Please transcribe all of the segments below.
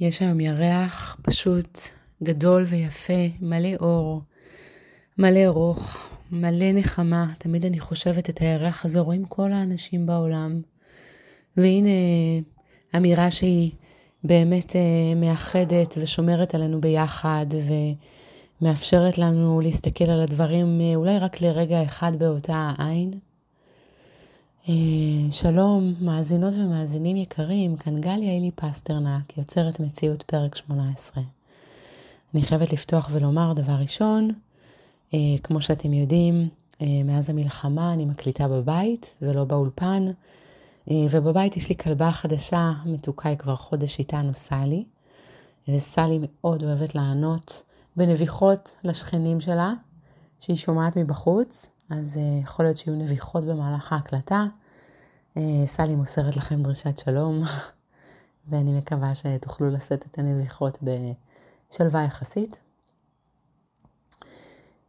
יש היום ירח פשוט גדול ויפה, מלא אור, מלא רוך, מלא נחמה. תמיד אני חושבת את הירח הזה, רואים כל האנשים בעולם. והנה אמירה שהיא באמת אה, מאחדת ושומרת עלינו ביחד ומאפשרת לנו להסתכל על הדברים אה, אולי רק לרגע אחד באותה העין. אה, שלום, מאזינות ומאזינים יקרים, כאן גליה אילי פסטרנק, יוצרת מציאות פרק 18. אני חייבת לפתוח ולומר דבר ראשון, אה, כמו שאתם יודעים, אה, מאז המלחמה אני מקליטה בבית ולא באולפן, ובבית יש לי כלבה חדשה, מתוקה היא כבר חודש איתנו, סלי, וסלי מאוד אוהבת לענות בנביחות לשכנים שלה, שהיא שומעת מבחוץ, אז יכול להיות שיהיו נביחות במהלך ההקלטה. אה, סלי מוסרת לכם דרישת שלום, ואני מקווה שתוכלו לשאת את הנביחות בשלווה יחסית.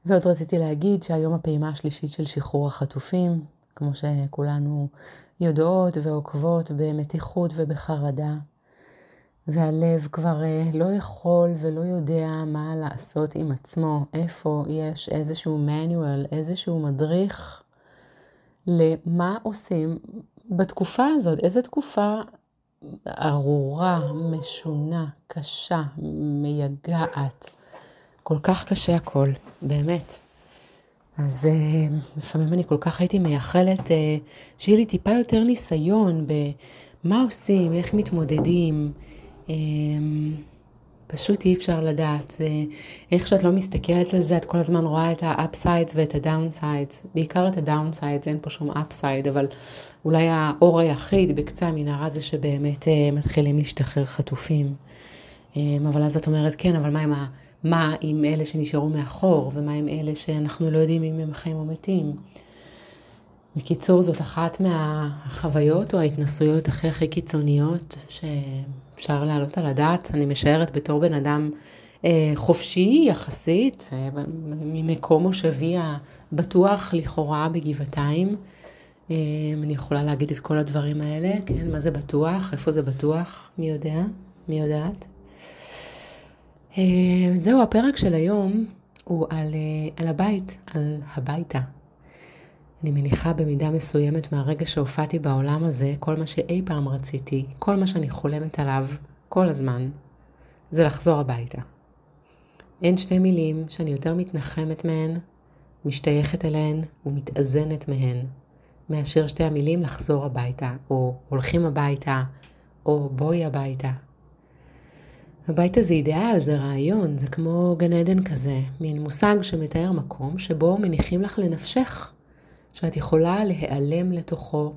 ועוד רציתי להגיד שהיום הפעימה השלישית של שחרור החטופים, כמו שכולנו יודעות ועוקבות במתיחות ובחרדה, והלב כבר אה, לא יכול ולא יודע מה לעשות עם עצמו, איפה יש איזשהו manual, איזשהו מדריך למה עושים בתקופה הזאת, איזו תקופה ארורה, משונה, קשה, מייגעת. כל כך קשה הכל, באמת. אז uh, לפעמים אני כל כך הייתי מייחלת uh, שיהיה לי טיפה יותר ניסיון במה עושים, איך מתמודדים. Uh, פשוט אי אפשר לדעת. זה, איך שאת לא מסתכלת על זה, את כל הזמן רואה את ה-upsides ואת ה-downsides. בעיקר את ה-downsides, אין פה שום upside, אבל אולי האור היחיד בקצה המנהרה זה שבאמת uh, מתחילים להשתחרר חטופים. Um, אבל אז את אומרת, כן, אבל מה עם, ה, מה עם אלה שנשארו מאחור, ומה עם אלה שאנחנו לא יודעים אם הם חיים או מתים? בקיצור, זאת אחת מהחוויות או ההתנסויות הכי הכי קיצוניות שאפשר להעלות על הדעת. אני משערת בתור בן אדם אה, חופשי יחסית, אה, ממקום מושבי הבטוח לכאורה בגבעתיים. אה, אני יכולה להגיד את כל הדברים האלה, כן? מה זה בטוח? איפה זה בטוח? מי יודע? מי יודעת? אה, זהו, הפרק של היום הוא על, אה, על הבית, על הביתה. אני מניחה במידה מסוימת מהרגע שהופעתי בעולם הזה, כל מה שאי פעם רציתי, כל מה שאני חולמת עליו, כל הזמן, זה לחזור הביתה. אין שתי מילים שאני יותר מתנחמת מהן, משתייכת אליהן ומתאזנת מהן, מאשר שתי המילים לחזור הביתה, או הולכים הביתה, או בואי הביתה. הביתה זה אידיאל, זה רעיון, זה כמו גן עדן כזה, מין מושג שמתאר מקום שבו מניחים לך לנפשך. שאת יכולה להיעלם לתוכו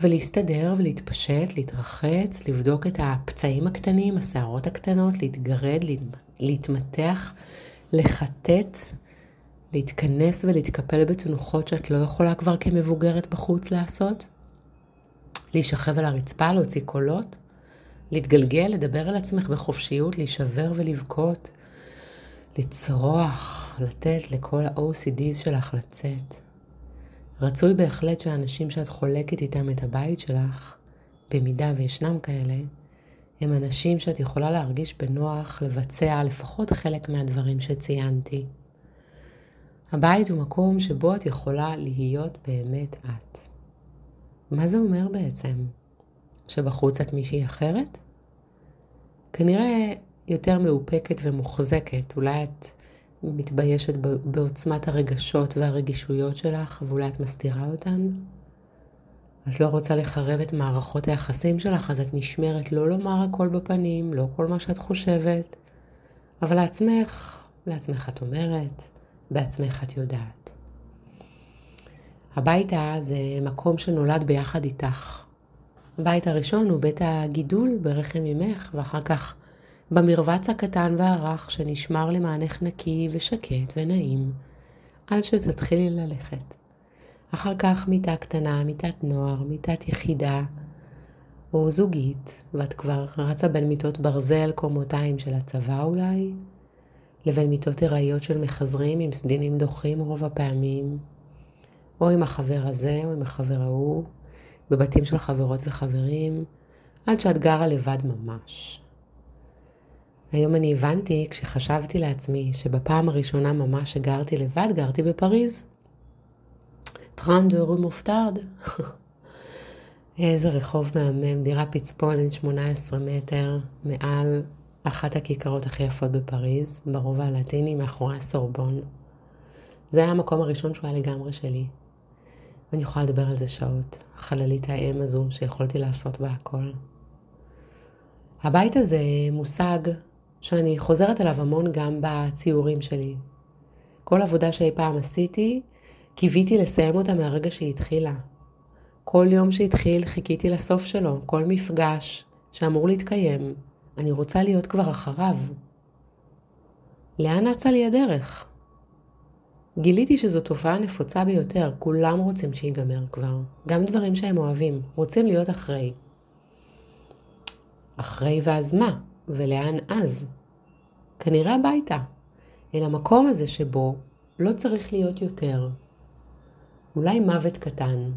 ולהסתדר ולהתפשט, להתרחץ, לבדוק את הפצעים הקטנים, השערות הקטנות, להתגרד, להתמתח, לחטט, להתכנס ולהתקפל בתנוחות שאת לא יכולה כבר כמבוגרת בחוץ לעשות, להישכב על הרצפה, להוציא קולות, להתגלגל, לדבר על עצמך בחופשיות, להישבר ולבכות, לצרוח, לתת לכל ה-OCDs שלך לצאת. רצוי בהחלט שהאנשים שאת חולקת איתם את הבית שלך, במידה וישנם כאלה, הם אנשים שאת יכולה להרגיש בנוח לבצע לפחות חלק מהדברים שציינתי. הבית הוא מקום שבו את יכולה להיות באמת את. מה זה אומר בעצם? שבחוץ את מישהי אחרת? כנראה יותר מאופקת ומוחזקת, אולי את מתביישת בעוצמת הרגשות והרגישויות שלך, ואולי את מסתירה אותן? את לא רוצה לחרב את מערכות היחסים שלך, אז את נשמרת לא לומר הכל בפנים, לא כל מה שאת חושבת, אבל לעצמך, לעצמך את אומרת, בעצמך את יודעת. הביתה זה מקום שנולד ביחד איתך. הבית הראשון הוא בית הגידול ברחם אמך, ואחר כך במרבץ הקטן והרך שנשמר למענך נקי ושקט ונעים, עד שתתחילי ללכת. אחר כך מיטה קטנה, מיטת נוער, מיטת יחידה, או זוגית, ואת כבר רצה בין מיטות ברזל קומותיים של הצבא אולי, לבין מיטות הראיות של מחזרים עם סדינים דוחים רוב הפעמים, או עם החבר הזה או עם החבר ההוא, בבתים של חברות וחברים, עד שאת גרה לבד ממש. היום אני הבנתי, כשחשבתי לעצמי, שבפעם הראשונה ממש שגרתי לבד, גרתי בפריז. Trente rue Mouffetard. איזה רחוב מהמם, דירה פצפונת 18 מטר, מעל אחת הכיכרות הכי יפות בפריז, ברובע הלטיני, מאחורי הסורבון. זה היה המקום הראשון שהוא היה לגמרי שלי. ואני יכולה לדבר על זה שעות, חללית האם הזו שיכולתי לעשות בה הכל. הבית הזה מושג שאני חוזרת אליו המון גם בציורים שלי. כל עבודה שאי פעם עשיתי, קיוויתי לסיים אותה מהרגע שהיא התחילה. כל יום שהתחיל חיכיתי לסוף שלו, כל מפגש שאמור להתקיים, אני רוצה להיות כבר אחריו. לאן אצה לי הדרך? גיליתי שזו תופעה נפוצה ביותר, כולם רוצים שיגמר כבר. גם דברים שהם אוהבים, רוצים להיות אחרי. אחרי ואז מה? ולאן אז? כנראה הביתה. אל המקום הזה שבו לא צריך להיות יותר. אולי מוות קטן,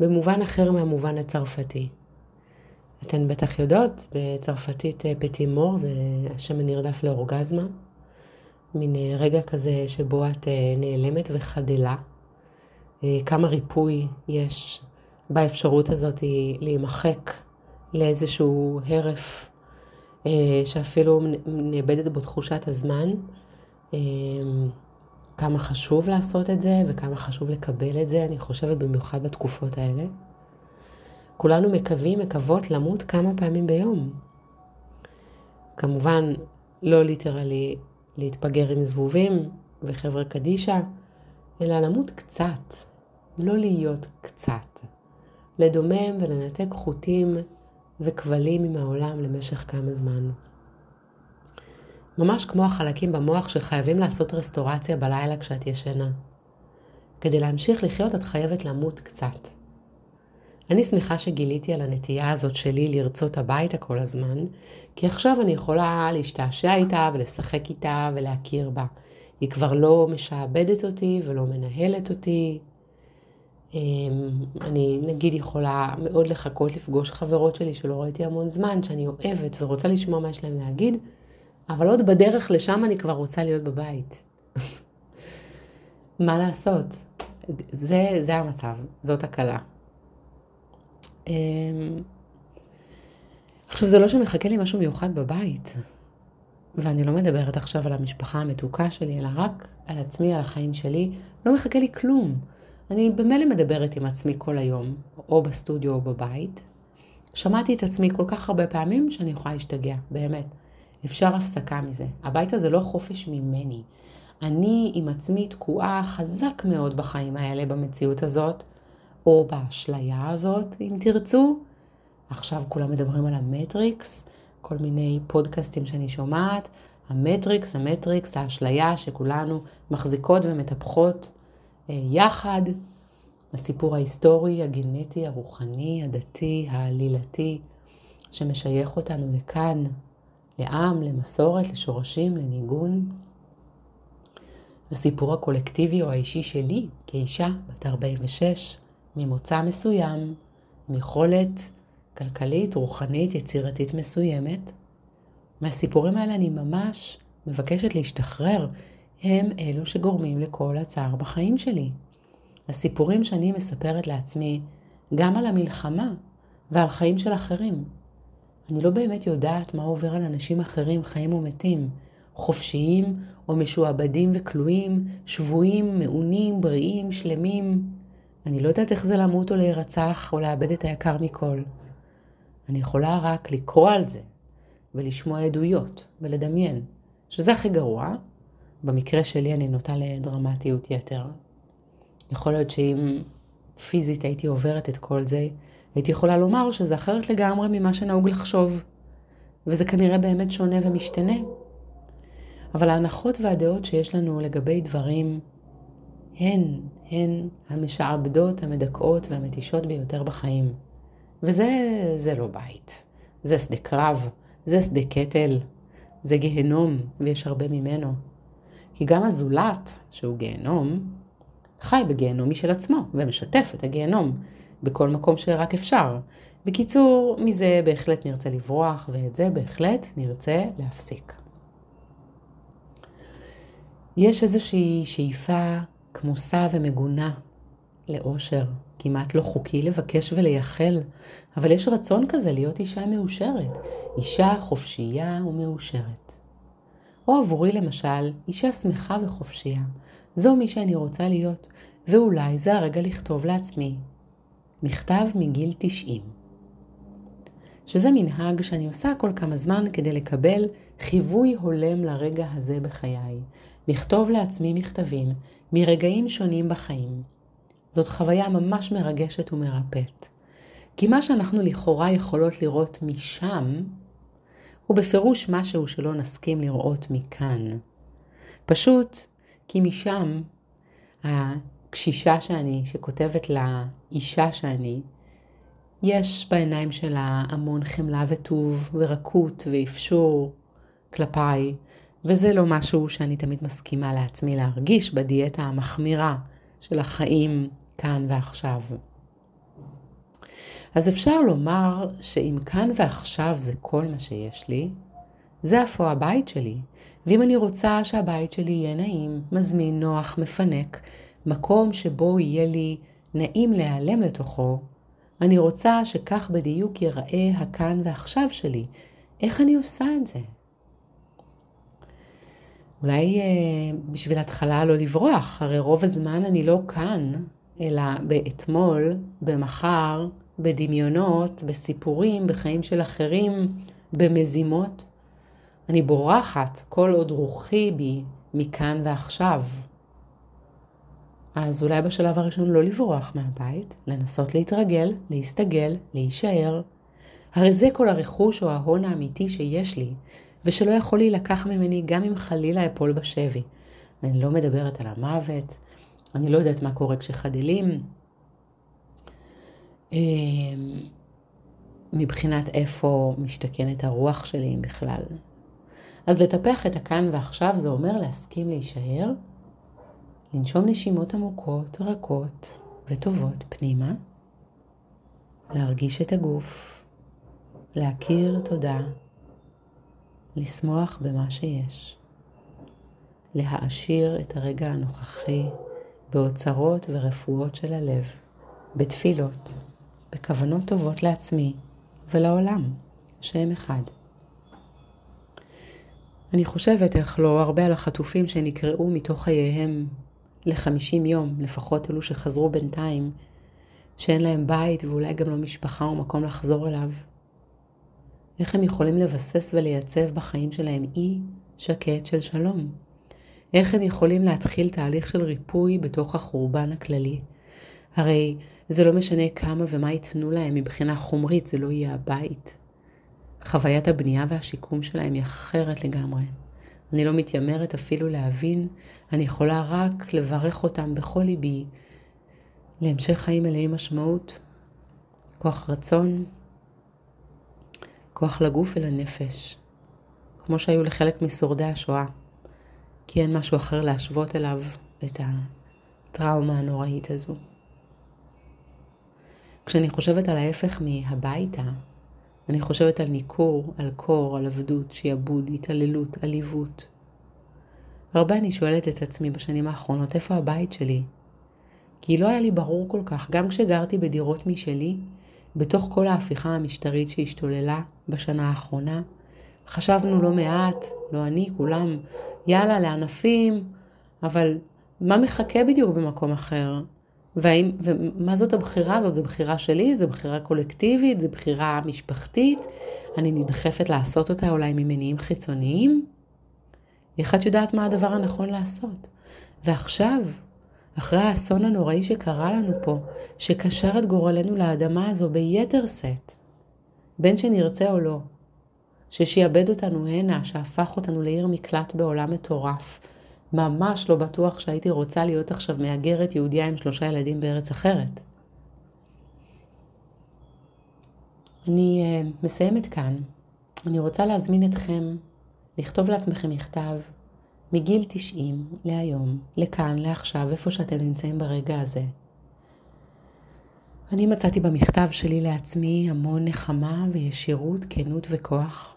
במובן אחר מהמובן הצרפתי. אתן בטח יודעות, בצרפתית אה, פטימור זה השם הנרדף לאורגזמה. מין אה, רגע כזה שבו את אה, נעלמת וחדלה. כמה ריפוי יש באפשרות הזאת להימחק לאיזשהו הרף שאפילו נאבדת בו תחושת הזמן. כמה חשוב לעשות את זה וכמה חשוב לקבל את זה, אני חושבת במיוחד בתקופות האלה. כולנו מקווים, מקוות למות כמה פעמים ביום. כמובן, לא ליטרלי להתפגר עם זבובים וחבר'ה קדישא, אלא למות קצת, לא להיות קצת. לדומם ולנתק חוטים וכבלים עם העולם למשך כמה זמן. ממש כמו החלקים במוח שחייבים לעשות רסטורציה בלילה כשאת ישנה. כדי להמשיך לחיות את חייבת למות קצת. אני שמחה שגיליתי על הנטייה הזאת שלי לרצות הביתה כל הזמן, כי עכשיו אני יכולה להשתעשע איתה ולשחק איתה ולהכיר בה. היא כבר לא משעבדת אותי ולא מנהלת אותי. אמ, אני נגיד יכולה מאוד לחכות לפגוש חברות שלי שלא ראיתי המון זמן, שאני אוהבת ורוצה לשמוע מה יש להם להגיד, אבל עוד בדרך לשם אני כבר רוצה להיות בבית. מה לעשות? זה, זה המצב, זאת הקלה. אמ, עכשיו, זה לא שמחכה לי משהו מיוחד בבית, ואני לא מדברת עכשיו על המשפחה המתוקה שלי, אלא רק על עצמי, על החיים שלי. לא מחכה לי כלום. אני במילא מדברת עם עצמי כל היום, או בסטודיו או בבית. שמעתי את עצמי כל כך הרבה פעמים שאני יכולה להשתגע, באמת. אפשר הפסקה מזה. הבית הזה לא חופש ממני. אני עם עצמי תקועה חזק מאוד בחיים האלה, במציאות הזאת, או באשליה הזאת, אם תרצו. עכשיו כולם מדברים על המטריקס, כל מיני פודקאסטים שאני שומעת. המטריקס, המטריקס, האשליה שכולנו מחזיקות ומטפחות יחד. הסיפור ההיסטורי, הגנטי, הרוחני, הדתי, העלילתי, שמשייך אותנו לכאן, לעם, למסורת, לשורשים, לניגון. הסיפור הקולקטיבי או האישי שלי כאישה בת 46, ממוצא מסוים, עם יכולת כלכלית, רוחנית, יצירתית מסוימת. מהסיפורים האלה אני ממש מבקשת להשתחרר. הם אלו שגורמים לכל הצער בחיים שלי. הסיפורים שאני מספרת לעצמי גם על המלחמה ועל חיים של אחרים. אני לא באמת יודעת מה עובר על אנשים אחרים, חיים או מתים, חופשיים או משועבדים וכלואים, שבויים, מעונים, בריאים, שלמים. אני לא יודעת איך זה למות או להירצח או לאבד את היקר מכל. אני יכולה רק לקרוא על זה ולשמוע עדויות ולדמיין, שזה הכי גרוע. במקרה שלי אני נוטה לדרמטיות יתר. יכול להיות שאם פיזית הייתי עוברת את כל זה, הייתי יכולה לומר שזה אחרת לגמרי ממה שנהוג לחשוב. וזה כנראה באמת שונה ומשתנה. אבל ההנחות והדעות שיש לנו לגבי דברים הן, הן המשעבדות, המדכאות והמתישות ביותר בחיים. וזה, זה לא בית. זה שדה קרב, זה שדה קטל, זה גיהנום, ויש הרבה ממנו. כי גם הזולת, שהוא גיהנום, חי בגיהנום משל עצמו, ומשתף את הגיהנום בכל מקום שרק אפשר. בקיצור, מזה בהחלט נרצה לברוח, ואת זה בהחלט נרצה להפסיק. יש איזושהי שאיפה כמוסה ומגונה לאושר, כמעט לא חוקי לבקש ולייחל, אבל יש רצון כזה להיות אישה מאושרת, אישה חופשייה ומאושרת. או עבורי למשל, אישה שמחה וחופשייה. זו מי שאני רוצה להיות, ואולי זה הרגע לכתוב לעצמי. מכתב מגיל 90. שזה מנהג שאני עושה כל כמה זמן כדי לקבל חיווי הולם לרגע הזה בחיי. לכתוב לעצמי מכתבים מרגעים שונים בחיים. זאת חוויה ממש מרגשת ומרפאת. כי מה שאנחנו לכאורה יכולות לראות משם, הוא בפירוש משהו שלא נסכים לראות מכאן. פשוט כי משם הקשישה שאני, שכותבת לאישה שאני, יש בעיניים שלה המון חמלה וטוב ורקות ואפשור כלפיי, וזה לא משהו שאני תמיד מסכימה לעצמי להרגיש בדיאטה המחמירה של החיים כאן ועכשיו. אז אפשר לומר שאם כאן ועכשיו זה כל מה שיש לי, זה אפוא הבית שלי. ואם אני רוצה שהבית שלי יהיה נעים, מזמין, נוח, מפנק, מקום שבו יהיה לי נעים להיעלם לתוכו, אני רוצה שכך בדיוק ייראה הכאן ועכשיו שלי. איך אני עושה את זה? אולי אה, בשביל התחלה לא לברוח, הרי רוב הזמן אני לא כאן, אלא באתמול, במחר, בדמיונות, בסיפורים, בחיים של אחרים, במזימות. אני בורחת כל עוד רוחי בי מכאן ועכשיו. אז אולי בשלב הראשון לא לברוח מהבית, לנסות להתרגל, להסתגל, להישאר. הרי זה כל הרכוש או ההון האמיתי שיש לי, ושלא יכול להילקח ממני גם אם חלילה אפול בשבי. אני לא מדברת על המוות, אני לא יודעת מה קורה כשחדלים. אמ, מבחינת איפה משתכנת הרוח שלי בכלל. אז לטפח את הכאן ועכשיו זה אומר להסכים להישאר, לנשום נשימות עמוקות, רכות וטובות פנימה, להרגיש את הגוף, להכיר תודה, לשמוח במה שיש, להעשיר את הרגע הנוכחי באוצרות ורפואות של הלב, בתפילות, בכוונות טובות לעצמי ולעולם, שם אחד. אני חושבת, איך לא, הרבה על החטופים שנקראו מתוך חייהם לחמישים יום, לפחות אלו שחזרו בינתיים, שאין להם בית ואולי גם לא משפחה או מקום לחזור אליו. איך הם יכולים לבסס ולייצב בחיים שלהם אי שקט של שלום? איך הם יכולים להתחיל תהליך של ריפוי בתוך החורבן הכללי? הרי זה לא משנה כמה ומה ייתנו להם מבחינה חומרית, זה לא יהיה הבית. חוויית הבנייה והשיקום שלהם היא אחרת לגמרי. אני לא מתיימרת אפילו להבין, אני יכולה רק לברך אותם בכל ליבי להמשך חיים מלאי משמעות, כוח רצון, כוח לגוף ולנפש, כמו שהיו לחלק משורדי השואה, כי אין משהו אחר להשוות אליו את הטראומה הנוראית הזו. כשאני חושבת על ההפך מהביתה, אני חושבת על ניכור, על קור, על עבדות, שיעבוד, התעללות, עליבות. הרבה אני שואלת את עצמי בשנים האחרונות, איפה הבית שלי? כי לא היה לי ברור כל כך, גם כשגרתי בדירות משלי, בתוך כל ההפיכה המשטרית שהשתוללה בשנה האחרונה, חשבנו לא מעט, לא אני, כולם, יאללה, לענפים, אבל מה מחכה בדיוק במקום אחר? והאם, ומה זאת הבחירה הזאת? זו בחירה שלי? זו בחירה קולקטיבית? זו בחירה משפחתית? אני נדחפת לעשות אותה אולי ממניעים חיצוניים? איך את יודעת מה הדבר הנכון לעשות? ועכשיו, אחרי האסון הנוראי שקרה לנו פה, שקשר את גורלנו לאדמה הזו ביתר שאת, בין שנרצה או לא, ששיעבד אותנו הנה, שהפך אותנו לעיר מקלט בעולם מטורף, ממש לא בטוח שהייתי רוצה להיות עכשיו מהגרת יהודייה עם שלושה ילדים בארץ אחרת. אני uh, מסיימת כאן. אני רוצה להזמין אתכם לכתוב לעצמכם מכתב מגיל 90 להיום, לכאן, לעכשיו, איפה שאתם נמצאים ברגע הזה. אני מצאתי במכתב שלי לעצמי המון נחמה וישירות, כנות וכוח.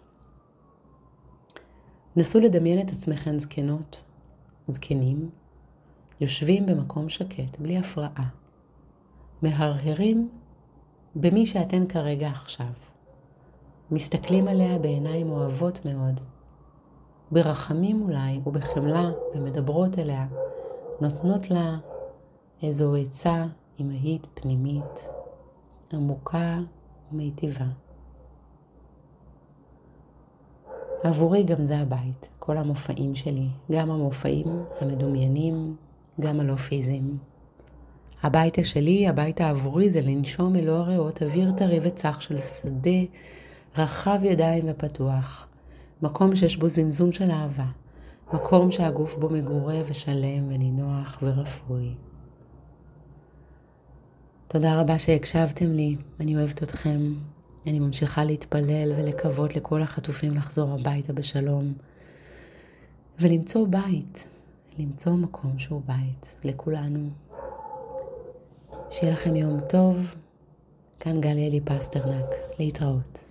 נסו לדמיין את עצמכם זקנות, זקנים, יושבים במקום שקט, בלי הפרעה, מהרהרים במי שאתן כרגע עכשיו. מסתכלים עליה בעיניים אוהבות מאוד, ברחמים אולי ובחמלה, ומדברות אליה, נותנות לה איזו עצה אמהית פנימית, עמוקה ומיטיבה. עבורי גם זה הבית, כל המופעים שלי, גם המופעים המדומיינים, גם הלא פיזיים. הבית השלי, הבית העבורי, זה לנשום אלוה הריאות אוויר טרי וצח של שדה רחב ידיים ופתוח, מקום שיש בו זמזום של אהבה, מקום שהגוף בו מגורה ושלם ונינוח ורפוי. תודה רבה שהקשבתם לי, אני אוהבת אתכם. אני ממשיכה להתפלל ולקוות לכל החטופים לחזור הביתה בשלום ולמצוא בית, למצוא מקום שהוא בית לכולנו. שיהיה לכם יום טוב. כאן גלי אלי פסטרנק. להתראות.